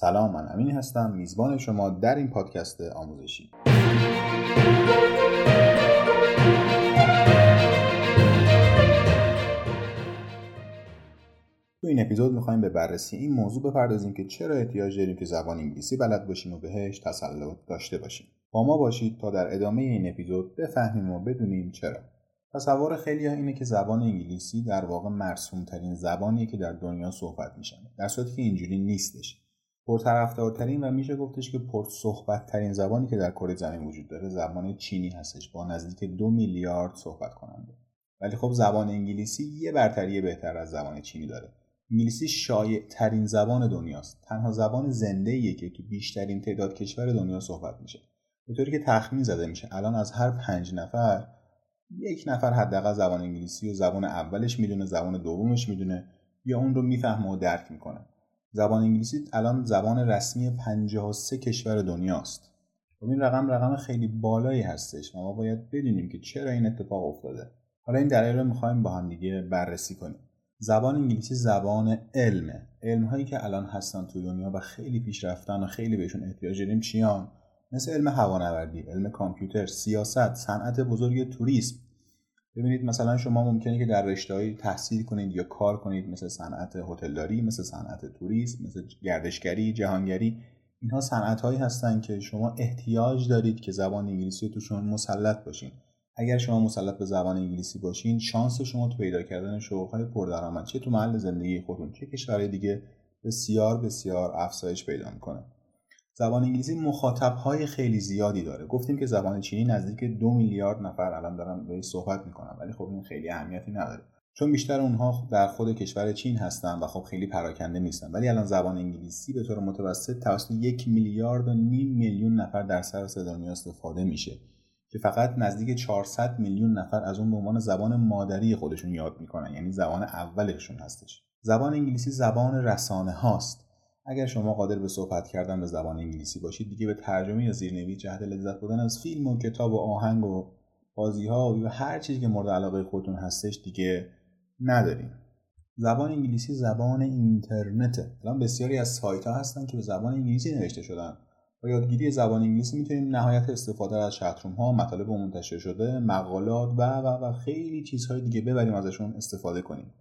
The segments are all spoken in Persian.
سلام من امین هستم. میزبان شما در این پادکست آموزشی. تو این اپیزود می‌خوایم به بررسی این موضوع بپردازیم که چرا احتیاج داریم که زبان انگلیسی بلد باشیم و بهش تسلط داشته باشیم. با ما باشید تا در ادامه این اپیزود بفهمیم و بدونیم چرا. تصور خیلی ها اینه که زبان انگلیسی در واقع مرسوم ترین زبانیه که در دنیا صحبت میشن در صورتی که اینجوری نیستش. پرطرفدارترین و میشه گفتش که پرصحبت ترین زبانی که در کره زمین وجود داره زبان چینی هستش با نزدیک دو میلیارد صحبت کننده. ولی خب زبان انگلیسی یه برتری بهتر از زبان چینی داره. انگلیسی شایع ترین زبان دنیاست. تنها زبان زنده ایه که تو بیشترین تعداد کشور دنیا صحبت میشه. به طوری که تخمین زده میشه. الان از هر پنج نفر یک نفر حداقل زبان انگلیسی و زبان اولش می‌دونه زبان دومش می‌دونه یا اون رو می‌فهمه و درک می‌کنه. زبان انگلیسی الان زبان رسمی 53 کشور دنیاست. خب این رقم رقم خیلی بالایی هستش و ما باید بدونیم که چرا این اتفاق افتاده. حالا این دلایل رو می‌خوایم با هم دیگه بررسی کنیم. زبان انگلیسی زبان علمه. علم هایی که الان هستن تو دنیا و خیلی پیشرفتن و خیلی بهشون احتیاج داریم چیان؟ مثل علم هوانوردی علم کامپیوتر سیاست صنعت بزرگ توریسم. ببینید مثلا شما ممکنه که در رشتههایی تحصیل کنید یا کار کنید مثل صنعت هتلداری مثل صنعت توریسم مثل گردشگری جهانگری. اینها صنعت هایی هستن که شما احتیاج دارید که زبان انگلیسی رو توشون مسلط باشین. اگر شما مسلط به زبان انگلیسی باشین شانس شما تو پیدا کردن شغل‌های پردرآمد چه تو محل زندگی خودتون چه کشورهای دیگه بسیار بسیار افزایش پیدا می‌کنه. زبان انگلیسی مخاطب های خیلی زیادی داره. گفتیم که زبان چینی نزدیک دو میلیارد نفر الان دارن به صحبت می‌کنن ولی خب این خیلی اهمیتی نداره. چون بیشتر اونها در خود کشور چین هستن و خب خیلی پراکنده نیستن. ولی الان زبان انگلیسی به طور متوسط توسط یک میلیارد و نیم میلیون نفر در سراسر دنیا استفاده میشه که فقط نزدیک 400 میلیون نفر از اون به عنوان زبان مادری خودشون یاد می‌کنن. یعنی زبان اولشون هستش. زبان انگلیسی زبان رسانه هاست. اگر شما قادر به صحبت کردن به زبان انگلیسی باشید دیگه به ترجمه یا زیرنویس جهت لذت بردن از فیلم و کتاب و آهنگ و بازی ها و هر چیزی که مورد علاقه خودتون هستش دیگه نداریم زبان انگلیسی زبان اینترنته. الان بسیاری از سایت ها هستن که به زبان انگلیسی نوشته شدن. با یادگیری زبان انگلیسی می‌تونیم نهایت استفاده از چتروم ها مطالب منتشر شده مقالات و و و خیلی چیزهای دیگه ببریم ازشون استفاده کنیم.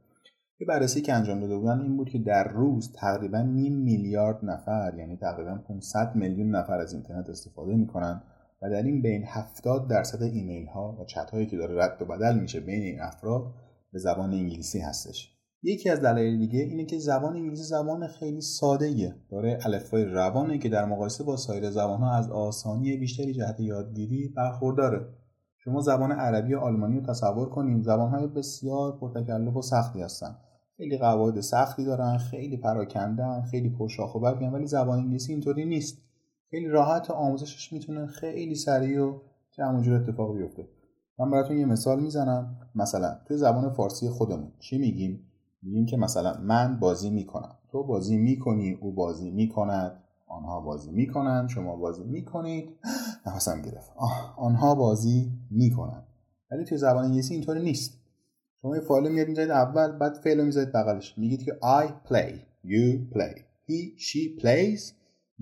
یه بررسی که انجام داده بودن این بود که در روز تقریبا نیم میلیارد نفر یعنی تقریبا 500 میلیون نفر از اینترنت استفاده می‌کنن و در این بین 70 درصد ایمیل ها و چت هایی که داره رد و بدل میشه بین این افراد به زبان انگلیسی هستش. یکی از دلایل دیگه اینه که زبان انگلیسی زبان خیلی ساده ایه. داره الفبای روانه که در مقایسه با سایر زبان ها از آسانی بیشتری جهت یادگیری برخورداره. شما زبان عربی و آلمانی رو تصور کنیم زبان های بسیار پرتکلف و سختی هستن. خیلی قواعد سختی دارن خیلی پراکندن خیلی پرشاخ و برگن ولی زبان انگلیسی اینطوری نیست. خیلی راحت آموزشش می‌تونه خیلی سریع و جمع جور اتفاق بیفته. من براتون یه مثال می‌زنم. مثلا توی زبان فارسی خودمون چی میگیم؟ میگیم که مثلا من بازی می‌کنم. تو بازی می‌کنی او بازی می‌کند. آنها بازی می‌کنند. شما بازی می‌کنید. نفسم گرفت. آنها بازی می‌کنند. ولی توی زبان انگلیسی اینطوری نیست. شما یه فایل میاد می‌ذارید اول بعد فعل می‌ذارید بغلش. میگید که I play you play. He she plays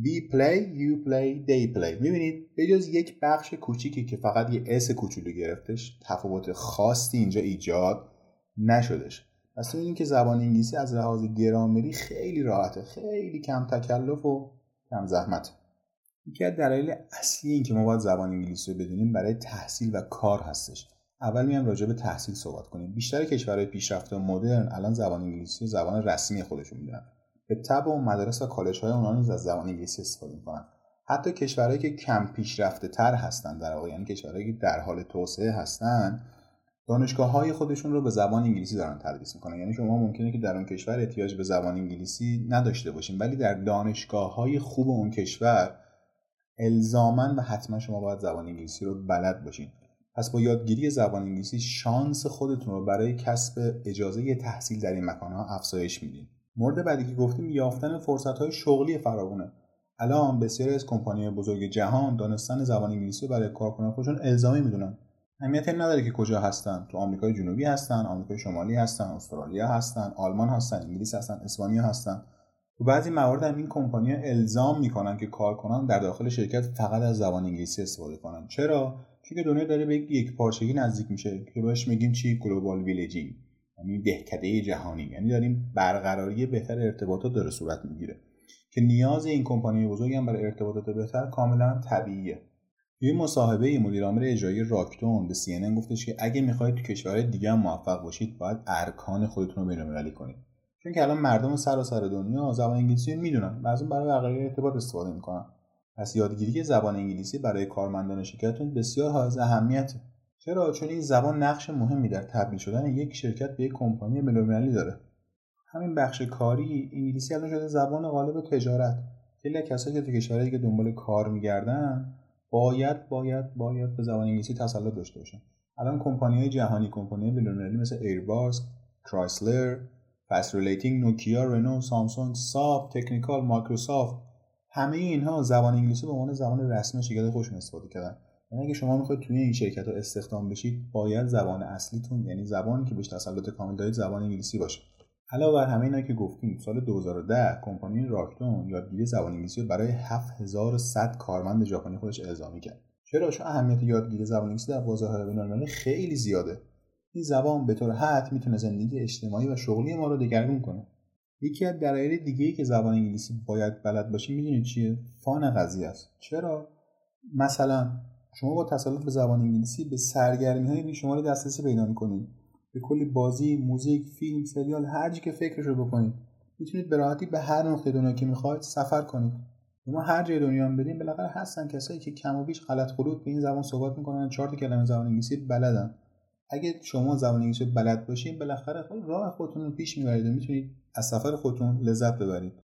we play you play they play. می‌بینید؟ به جز یک بخش کوچیکی که فقط یه اس کوچولو گرفتش تفاوت خاصی اینجا ایجاد نشدش. پس این که زبان انگلیسی از لحاظ گرامری خیلی راحته. خیلی کم تکلف و کم زحمت. یکی از دلایل اصلی این که ما باید زبان انگلیسی رو بدونیم برای تحصیل و کار هستش. اول میام راجع به تحصیل صحبت کنیم. بیشتر کشورهای پیشرفته و مدرن الان زبان انگلیسی زبان رسمی خودشون می‌دونن. به تب و مدارس و کالج های اونها نیز از زبان انگلیسی استفاده می‌کنن. حتی کشورهایی که کم پیشرفته تر هستن در واقع یعنی کشورهایی که در حال توسعه هستن دانشگاه های خودشون رو به زبان انگلیسی دارن تدریس می‌کنن. یعنی شما ممکنه که در اون کشور احتیاج به زبان انگلیسی نداشته باشین ولی در دانشگاه های خوب اون کشور الزاما و حتما شما باید زبان انگلیسی رو بلد باشین. پس با یادگیری زبان انگلیسی شانس خودتون رو برای کسب اجازه تحصیل در این مکانها افزایش میدین. مورد بعدی که گفتیم یافتن فرصت های شغلی فراوونه. الان بسیاری از کمپانی بزرگ جهان دانستن زبان انگلیسی برای کارکنان خودشون الزامی می‌دونن. اهمیتی نداره که کجا هستن. تو آمریکای جنوبی هستن آمریکای شمالی هستن استرالیا هستن آلمان هستن انگلیس هستن اسپانیا هستن. تو بعضی موارد هم این کمپانی الزام می‌کنن که کارکنان در داخل شرکت فقط از زبان انگلیسی استفاده کنن. چرا؟ چون دنیا داره به یک پارچگی نزدیک میشه که بهش میگیم چی؟ global villaging یعنی دهکده جهانی. یعنی داریم برقراری بهتر ارتباطات داره صورت می‌گیره. که نیاز این کمپانی بزرگ هم برای ارتباطات بهتر کاملا طبیعیه. توی مصاحبه مدیر عامل اجرایی راکتون به CNN گفتش که اگه می‌خواهید تو کشورهای دیگه هم موفق باشید باید ارکان خودتون رو بین‌المللی کنید. چون که الان مردم سراسر دنیا زبان انگلیسی می‌دونن اون برای برقراری ارتباط استفاده می‌کنن. پس یادگیری زبان انگلیسی برای کارمندان شرکتتون بسیار حائز اهمیته. چرا؟ چون این زبان نقش مهمی در تبدیل شدن یک شرکت به یک کمپانی بین‌المللی داره. همین بخش کاری انگلیسی الان شده زبان غالب تجارت. خیلی کسایی که تو کشورهای دیگه دنبال کار میگردن باید باید باید به زبان انگلیسی تسلط داشته باشن. الان کمپانی های جهانی کمپانی بین‌المللی مثل ایرباس کرایسلر Fast Retailing نوکیا رنو سامسونگ SAP Technicolor مایکروسافت همه اینها زبان انگلیسی به عنوان زبان رسمی شرکت خودشون استفاده کردن. یعنی اگه شما می‌خواید توی این شرکت ها استخدام بشید باید زبان اصلیتون یعنی زبانی که بهش تسلط کامل دارید زبان انگلیسی باشه. علاوه بر همه اینا که گفتیم سال 2010 کمپانی راکتون یادگیری زبان انگلیسی رو برای 7100 کارمند ژاپنی خودش الزامی کرد. چرا؟ چون اهمیت یادگیری زبان انگلیسی در بازارهای بین‌المللی خیلی زیاده. این زبان به طور حد می‌تونه زندگی اجتماعی و شغلی ما رو دگرگون کنه. یکی از دلایل دیگه ای که زبان انگلیسی باید بلد باشی می‌دونید چیه؟ فان قضیه است. چرا؟ مثلا شما با تسلط به زبان انگلیسی به سرگرمی های بیشماری دسترسی پیدا می‌کنید به کلی بازی موزیک فیلم سریال هر که فکرش رو بکنید می‌تونید به راحتی به هر نقطه دنیا که می‌خواید سفر کنید. ما هر جای دنیا هم بریم بالاخره هستن کسایی که کم و بیش غلط خلوط به این زبان صحبت می‌کنن چهار کلمه زبان انگلیسی بلدن. اگه شما زبان انگلیسی بلد باشین بالاخره راه خودتون رو پیش می‌برید و می‌تونید از سفر خودتون لذت ببرید.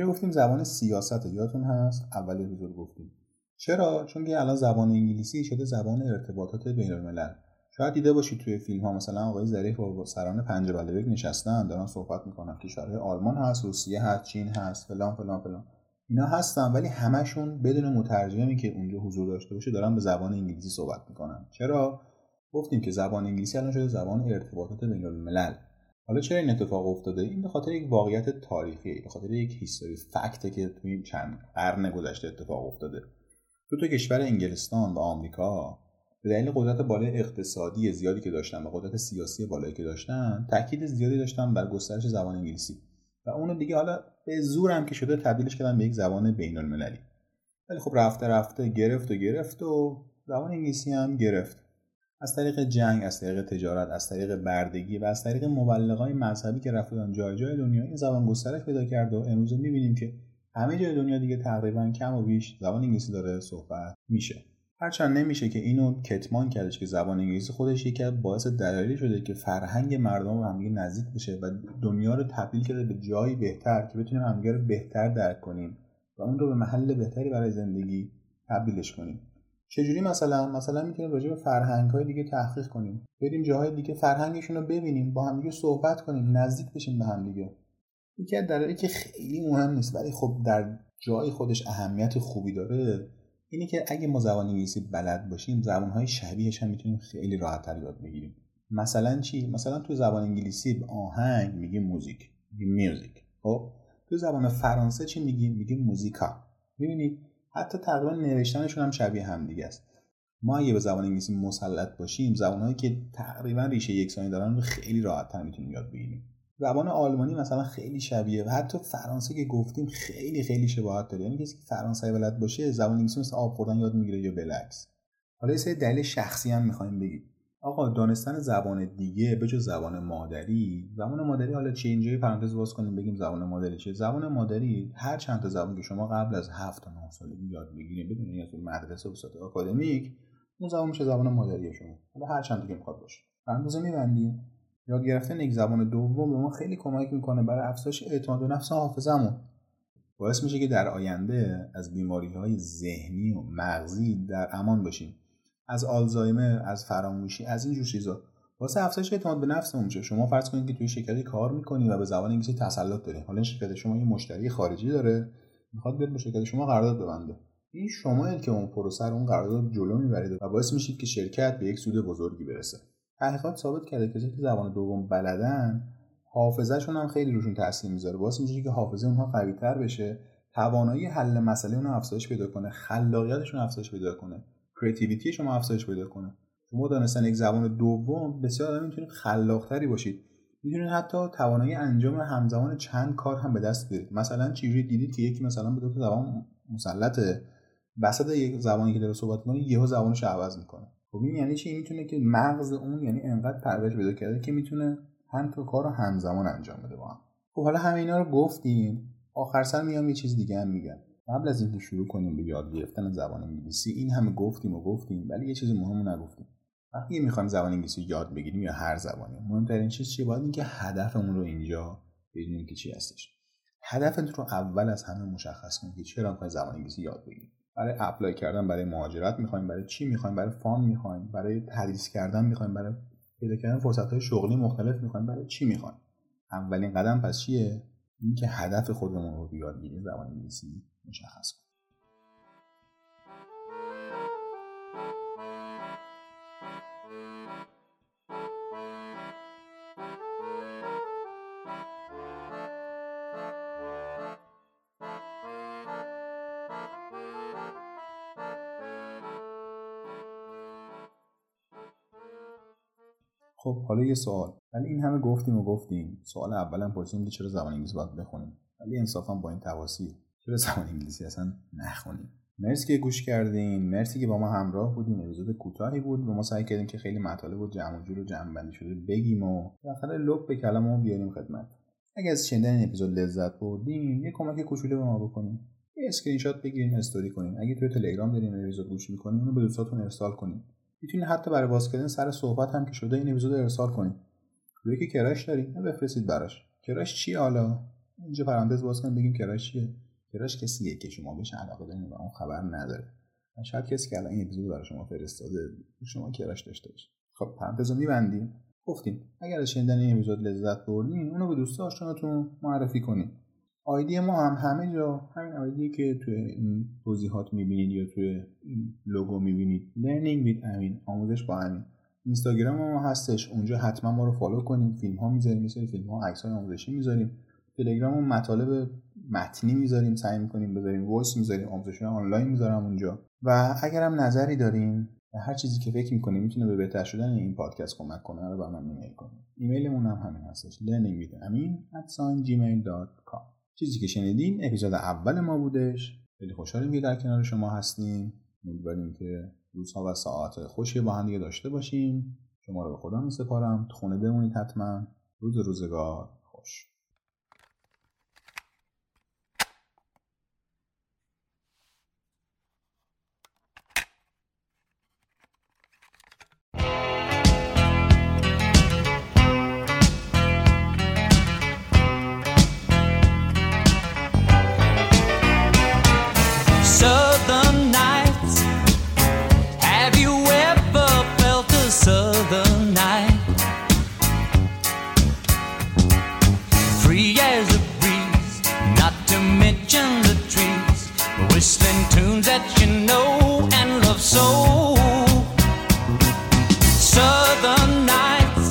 گفتیم زبان سیاست یادتون هست؟ اول حضور گفتیم. چرا؟ چون که الان زبان انگلیسی شده زبان ارتباطات بین الملل شاید دیده باشید توی فیلم ها مثلا آقای ظریف با سران پنج بلوک نشستن دارن صحبت می‌کنن. کشورهای آلمان هست روسیه هست چین هست فلان فلان فلان. اینا هستن ولی همشون بدون مترجمی که اونجا حضور داشته باشه دارن به زبان انگلیسی صحبت می‌کنن. چرا؟ گفتیم که زبان انگلیسی الان شده زبان ارتباطات بین الملل حالا چرا این اتفاق افتاده؟ این به خاطر یک واقعیت تاریخی به خاطر یک هیستوری فکته که توی چند قرن گذشته اتفاق افتاده. تو تو کشور انگلستان و آمریکا به دلیل قدرت بالای اقتصادی زیادی که داشتن و قدرت سیاسی بالایی که داشتن تاکید زیادی داشتن بر گسترش زبان انگلیسی. و اونو دیگه حالا به هم که شده تبدیلش کردن به یک زبان بین المللی ولی خب رفته رفته گرفت و گرفت و زبان انگلیسی هم گرفت. از طریق جنگ از طریق تجارت از طریق بردگی و از طریق مبلغای مذهبی که رفتن جای جای دنیا این زبان گسترش پیدا کرده و امروز می‌بینیم که همه جای دنیا دیگه تقریبا کم و بیش زبان انگلیسی داره صحبت میشه. هرچند نمیشه که اینو کتمان کردش که زبان انگلیسی خودش یکی از باعث دلایلی شده که فرهنگ مردم به همدیگه نزدیک بشه و دنیا رو تبدیل کرده به جایی بهتر که بتونیم همدیگه رو بهتر درک کنیم و اون رو به محل بهتری برای زندگی تبدیلش کنیم. چجوری مثلا؟ مثلا می‌تونیم راجع به فرهنگ های دیگه تحقیق کنیم. بریم جاهای دیگه فرهنگشون رو ببینیم با هم دیگه صحبت کنیم نزدیک بشیم به هم دیگه. یکی از دلایلی که خیلی مهم نیست ولی خب در جای خودش اهمیت خوبی داره اینه که اگه ما زبان انگلیسی بلد باشیم های شبیهش هم می‌تونیم خیلی راحتتر یاد بگیریم. مثلا چی؟ مثلا تو زبان انگلیسی به آهنگ میگیم موزیک میگیم میوزیک خب؟ تو زبان فرانسه چی میگیم میگیم موزیکا. می‌بینید حتی تقریبا نوشتنشون هم شبیه هم دیگه است. ما اگه به زبان انگلیسی مسلط باشیم زبانهایی که تقریبا ریشه یکسانی دارن رو خیلی راحت تر می‌تونیم یاد بگیریم. زبان آلمانی مثلا خیلی شبیه و حتی فرانسه که گفتیم خیلی خیلی شباهت داره. یعنی کسی که فرانسوی بلد باشه زبان انگلیسی مثل آب خوردن یاد می‌گیره یا بلکس حالا یه سری دلیل شخصی هم می‌خوایم بگیم. آقا دانستن زبان دیگه به جز زبان مادری زبان مادری حالا چی اینجا پرانتز باز کنیم بگیم زبان مادری چیه؟ زبان مادری هر چند تا زبان که شما قبل از 7 تا 9 سالگی یاد بگیرید بدون به مدرسه و سطح آکادمیک اون زبان میشه زبان مادری شما. حالا هر چند که می‌خواد باشه. پرانتز میبندیم. یاد گرفتن یک زبان دوم به ما خیلی کمک می‌کنه برای افزایش اعتماد به نفس حافظمون باعث میشه که در آینده از بیماری های ذهنی و مغزی در امان باشیم. از آلزایمر از فراموشی از این جور چیزا. واسه افزایش اعتماد به نفسمون میشه شما فرض کنید که توی شرکتی کار می‌کنی و به زبان انگلیسی تسلط داری. حالا شرکت شما یه مشتری خارجی داره. می‌خواد بیاد با شرکت شما قرارداد ببنده. این شما که اون پروسه رو اون قرارداد جلو می‌برید و باعث میشید که شرکت به یک سود بزرگی برسه. تحقیقات ثابت کرده که که زبان دوم بلدن حافظهشون هم خیلی روشون تاثیر می‌ذاره. باعث میشه که حافظه اونها قوی تر بشه. توانایی حل مسئله اونها افزایش پیدا کنه. خلاقیتشون افزایش پیدا کنه. کریتیویتی شما افزایش پیدا کنه. شما دانستن یک زبان دوم بسیار آدم می‌تونید خلاقتری باشید. می‌تونید حتی توانایی انجام همزمان چند کار هم به دست بیارید. مثلا چجوری دیدید که یکی مثلا به دو تا زبان مسلطه وسط یک زبانی که داره صحبت می‌کنه یهو زبانش عوض می‌کنه. خب این یعنی چی؟ می‌تونه که مغز اون یعنی انقدر پرورش پیدا کرده که می‌تونه هم تا کار همزمان انجام بده با هم. خب حالا همه اینا رو گفتیم. آخر سر میام یه چیز دیگه هم میگم. قبل از اینکه شروع کنیم به یاد گرفتن زبان انگلیسی این همه گفتیم و گفتیم ولی یه چیز مهم نگفتیم. وقتی می‌خوایم زبان انگلیسی یاد بگیریم یا هر زبانی مهمترین چیز چیه؟ باید اینکه هدفمون رو اینجا بدونیم که چی هستش. هدفتون رو اول از همه مشخص کنید که چرا می‌خواید زبان انگلیسی یاد بگیرید برای اپلای کردن برای مهاجرت می‌خوایم برای چی می‌خوایم؟ برای فان می‌خوایم برای تدریس کردن می‌خوایم برای پیدا کردن فرصت های شغلی مختلف می‌خوایم برای چی می‌خوایم؟ اولین قدم پس چیه؟ اینکه هدف خودمون رو یادگیری زبان انگلیسی. مشخص کنیم خب حالا یه سوال. ولی این همه گفتیم و گفتیم. سوال اولا پرسیدیم که چرا زبان انگلیسی باید بخونیم؟ ولی انصافا با این چرا زبان انگلیسی اصلا نخونیم. مرسی که گوش کردین. مرسی که با ما همراه بودین. اپیزود کوتاهی بود. و ما سعی کردیم که خیلی مطالب و جمع و جور و جمع بندی شده بگیم و بالاخره لب به کلاممون بیاریم خدمت. اگه از شنیدن این اپیزود لذت بردین یه کمک کوچولو به ما بکنین. یه اسکرین شات بگیرین استوری کنین. اگه توی تلگرام دارین اپیزود گوش می‌کنین اونو به دوستاتون ارسال کنین. می‌تونید حتی برای باز کردن سر صحبت هم که شده این اپیزود ارسال کنید روی که کراش دارید بفرستید براش. کراش چی حالا؟ اینجا پرانتز باز کنیم بگیم کراش چیه. کراش کسیه که شما بهش علاقه دارین و اون خبر نداره. شاید کسی که الان این اپیزود برای شما فرستاده شما کراش داشته باشه خب پرانتز رو میبندیم. گفتیم اگر از شنیدن این اپیزود لذت بردین اونو به دوست آشناتون معرفی کنید آیدی ما هم همه جا همین آیدی که توی این توضیحات می‌بینید یا توی این لوگو می‌بینید. Learning with امین آموزش با امین اینستاگرام ما هستش اونجا حتما ما رو follow کنید فیلم ها می‌ذاریم مثل فیلم ها آموزشی می‌ذاریم. تلگرام مطالب متنی می‌ذاریم سعی می‌کنیم بذاریم voice می‌ذاریم آموزش آنلاین می‌ذارم اونجا. و اگر هم نظری داریم هر چیزی که فکر می‌کنیم می‌تونه به بهتر شدن این پادکست کمک کنه رو به من ایمیل کنید. ایمیلمون هم همین هستش learningwithamin@gmail.com چیزی که شنیدین اپیزود اول ما بودش. خیلی خوشحالیم که در کنار شما هستیم. امیدواریم که روزها و ساعات خوشی با هم دیگه داشته باشیم. شما رو به خدا می سپارم خونه بمونید حتما. روز روزگار خوش. soul. Southern nights,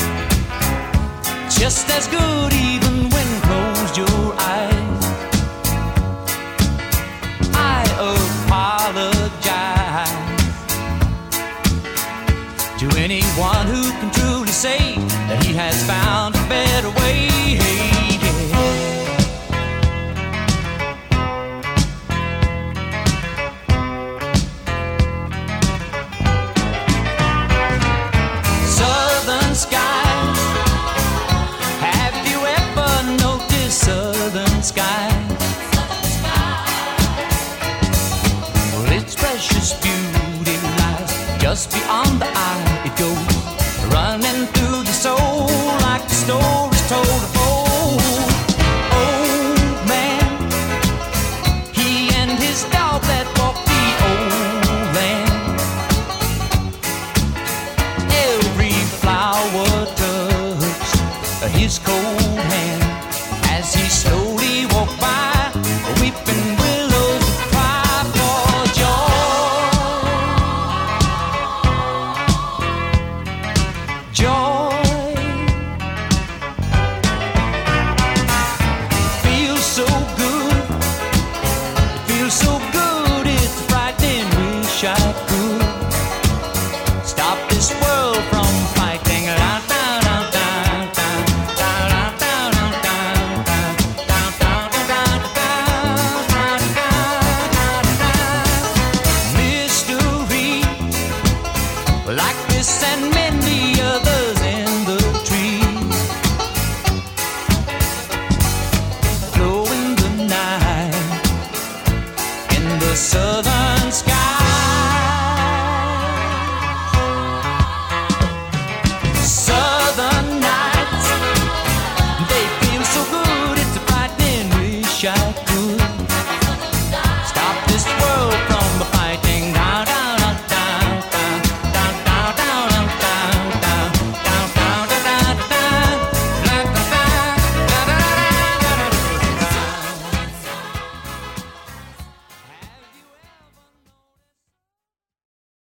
just as good.